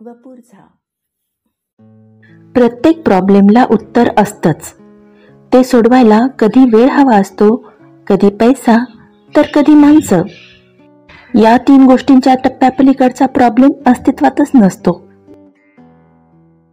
वपूर झा प्रत्येक प्रॉब्लेमला उत्तर असतंच. ते सोडवायला कधी वेळ हवा असतो कधी पैसा तर कधी माणसं. या तीन गोष्टींच्या टप्प्यापलीकडचा प्रॉब्लेम अस्तित्वातच नसतो.